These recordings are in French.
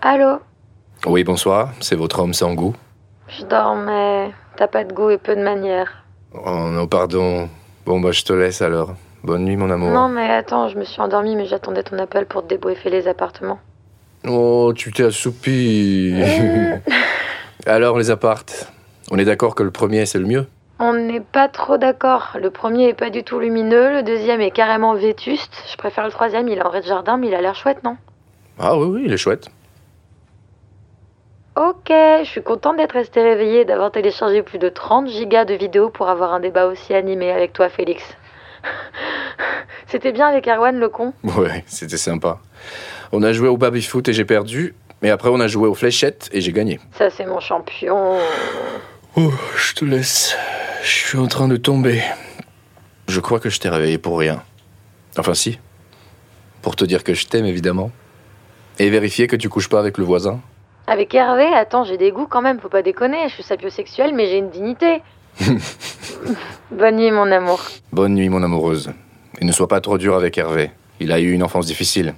Allô Oui, bonsoir, c'est votre homme sans goût. Je dormais. T'as pas de goût et peu de manières. Oh non, pardon. Bon, bah je te laisse alors. Bonne nuit, mon amour. Non, mais attends, je me suis endormie, mais j'attendais ton appel pour te débriefer les appartements. Oh, tu t'es assoupi. alors, les appartes. On est d'accord que le premier, c'est le mieux? On n'est pas trop d'accord. Le premier est pas du tout lumineux, le deuxième est carrément vétuste. Je préfère le troisième, il est en rez-de-jardin, mais il a l'air chouette, non? Ah oui, oui, il est chouette. Ok, je suis contente d'être restée réveillée et d'avoir téléchargé plus de 30 gigas de vidéos pour avoir un débat aussi animé avec toi, Félix. C'était bien avec Erwan, le con Ouais, c'était sympa. On a joué au baby-foot et j'ai perdu, mais après on a joué aux fléchettes et j'ai gagné. Ça, c'est mon champion. Oh, je te laisse. Je suis en train de tomber. Je crois que je t'ai réveillé pour rien. Enfin si. Pour te dire que je t'aime évidemment. Et vérifier que tu couches pas avec le voisin. Avec Hervé, attends, j'ai des goûts quand même, faut pas déconner. Je suis sapiosexuelle, mais j'ai une dignité. Bonne nuit, mon amour. Bonne nuit mon amoureuse. Et ne sois pas trop dur avec Hervé. Il a eu une enfance difficile.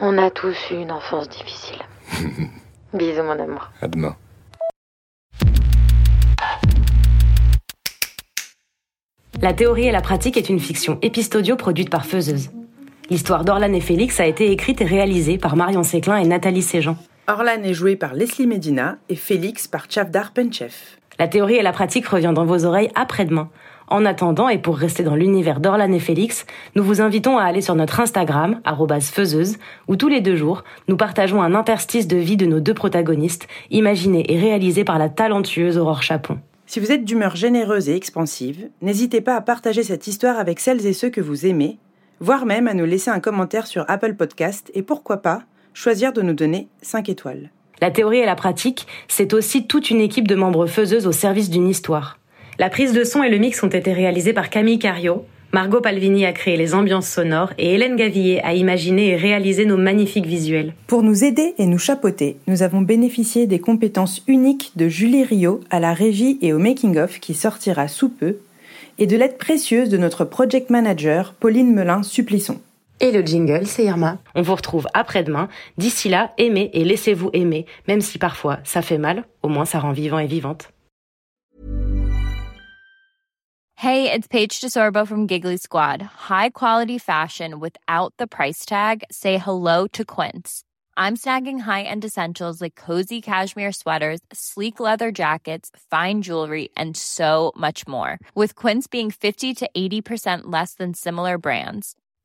On a tous eu une enfance difficile. Bisous, mon amour. À demain. La théorie et la pratique est une fiction épistodio produite par Feuzeuse. L'histoire d'Orlan et Félix a été écrite et réalisée par Marion Séclin et Nathalie Séjean. Orlan est joué par Leslie Medina et Félix par Chavdar Penchev. La théorie et la pratique revient dans vos oreilles après-demain. En attendant, et pour rester dans l'univers d'Orlan et Félix, nous vous invitons à aller sur notre Instagram, faiseuse, où tous les deux jours, nous partageons un interstice de vie de nos deux protagonistes, imaginé et réalisé par la talentueuse Aurore Chapon. Si vous êtes d'humeur généreuse et expansive, n'hésitez pas à partager cette histoire avec celles et ceux que vous aimez, voire même à nous laisser un commentaire sur Apple Podcast et pourquoi pas choisir de nous donner 5 étoiles. La théorie et la pratique, c'est aussi toute une équipe de membres faiseuses au service d'une histoire. La prise de son et le mix ont été réalisés par Camille Cario. Margot Palvini a créé les ambiances sonores et Hélène Gavillier a imaginé et réalisé nos magnifiques visuels. Pour nous aider et nous chapeauter, nous avons bénéficié des compétences uniques de Julie Rio à la régie et au making-of qui sortira sous peu, et de l'aide précieuse de notre project manager Pauline Melin-Supplisson. Et le jingle, c'est Irma. On vous retrouve après-demain. D'ici là, aimez et laissez-vous aimer, même si parfois ça fait mal, au moins ça rend vivant et vivante. Hey, it's Paige DeSorbo from Giggly Squad. High quality fashion without the price tag. Say hello to Quince. I'm snagging high-end essentials like cozy cashmere sweaters, sleek leather jackets, fine jewelry, and so much more. With Quince being 50 to 80% less than similar brands.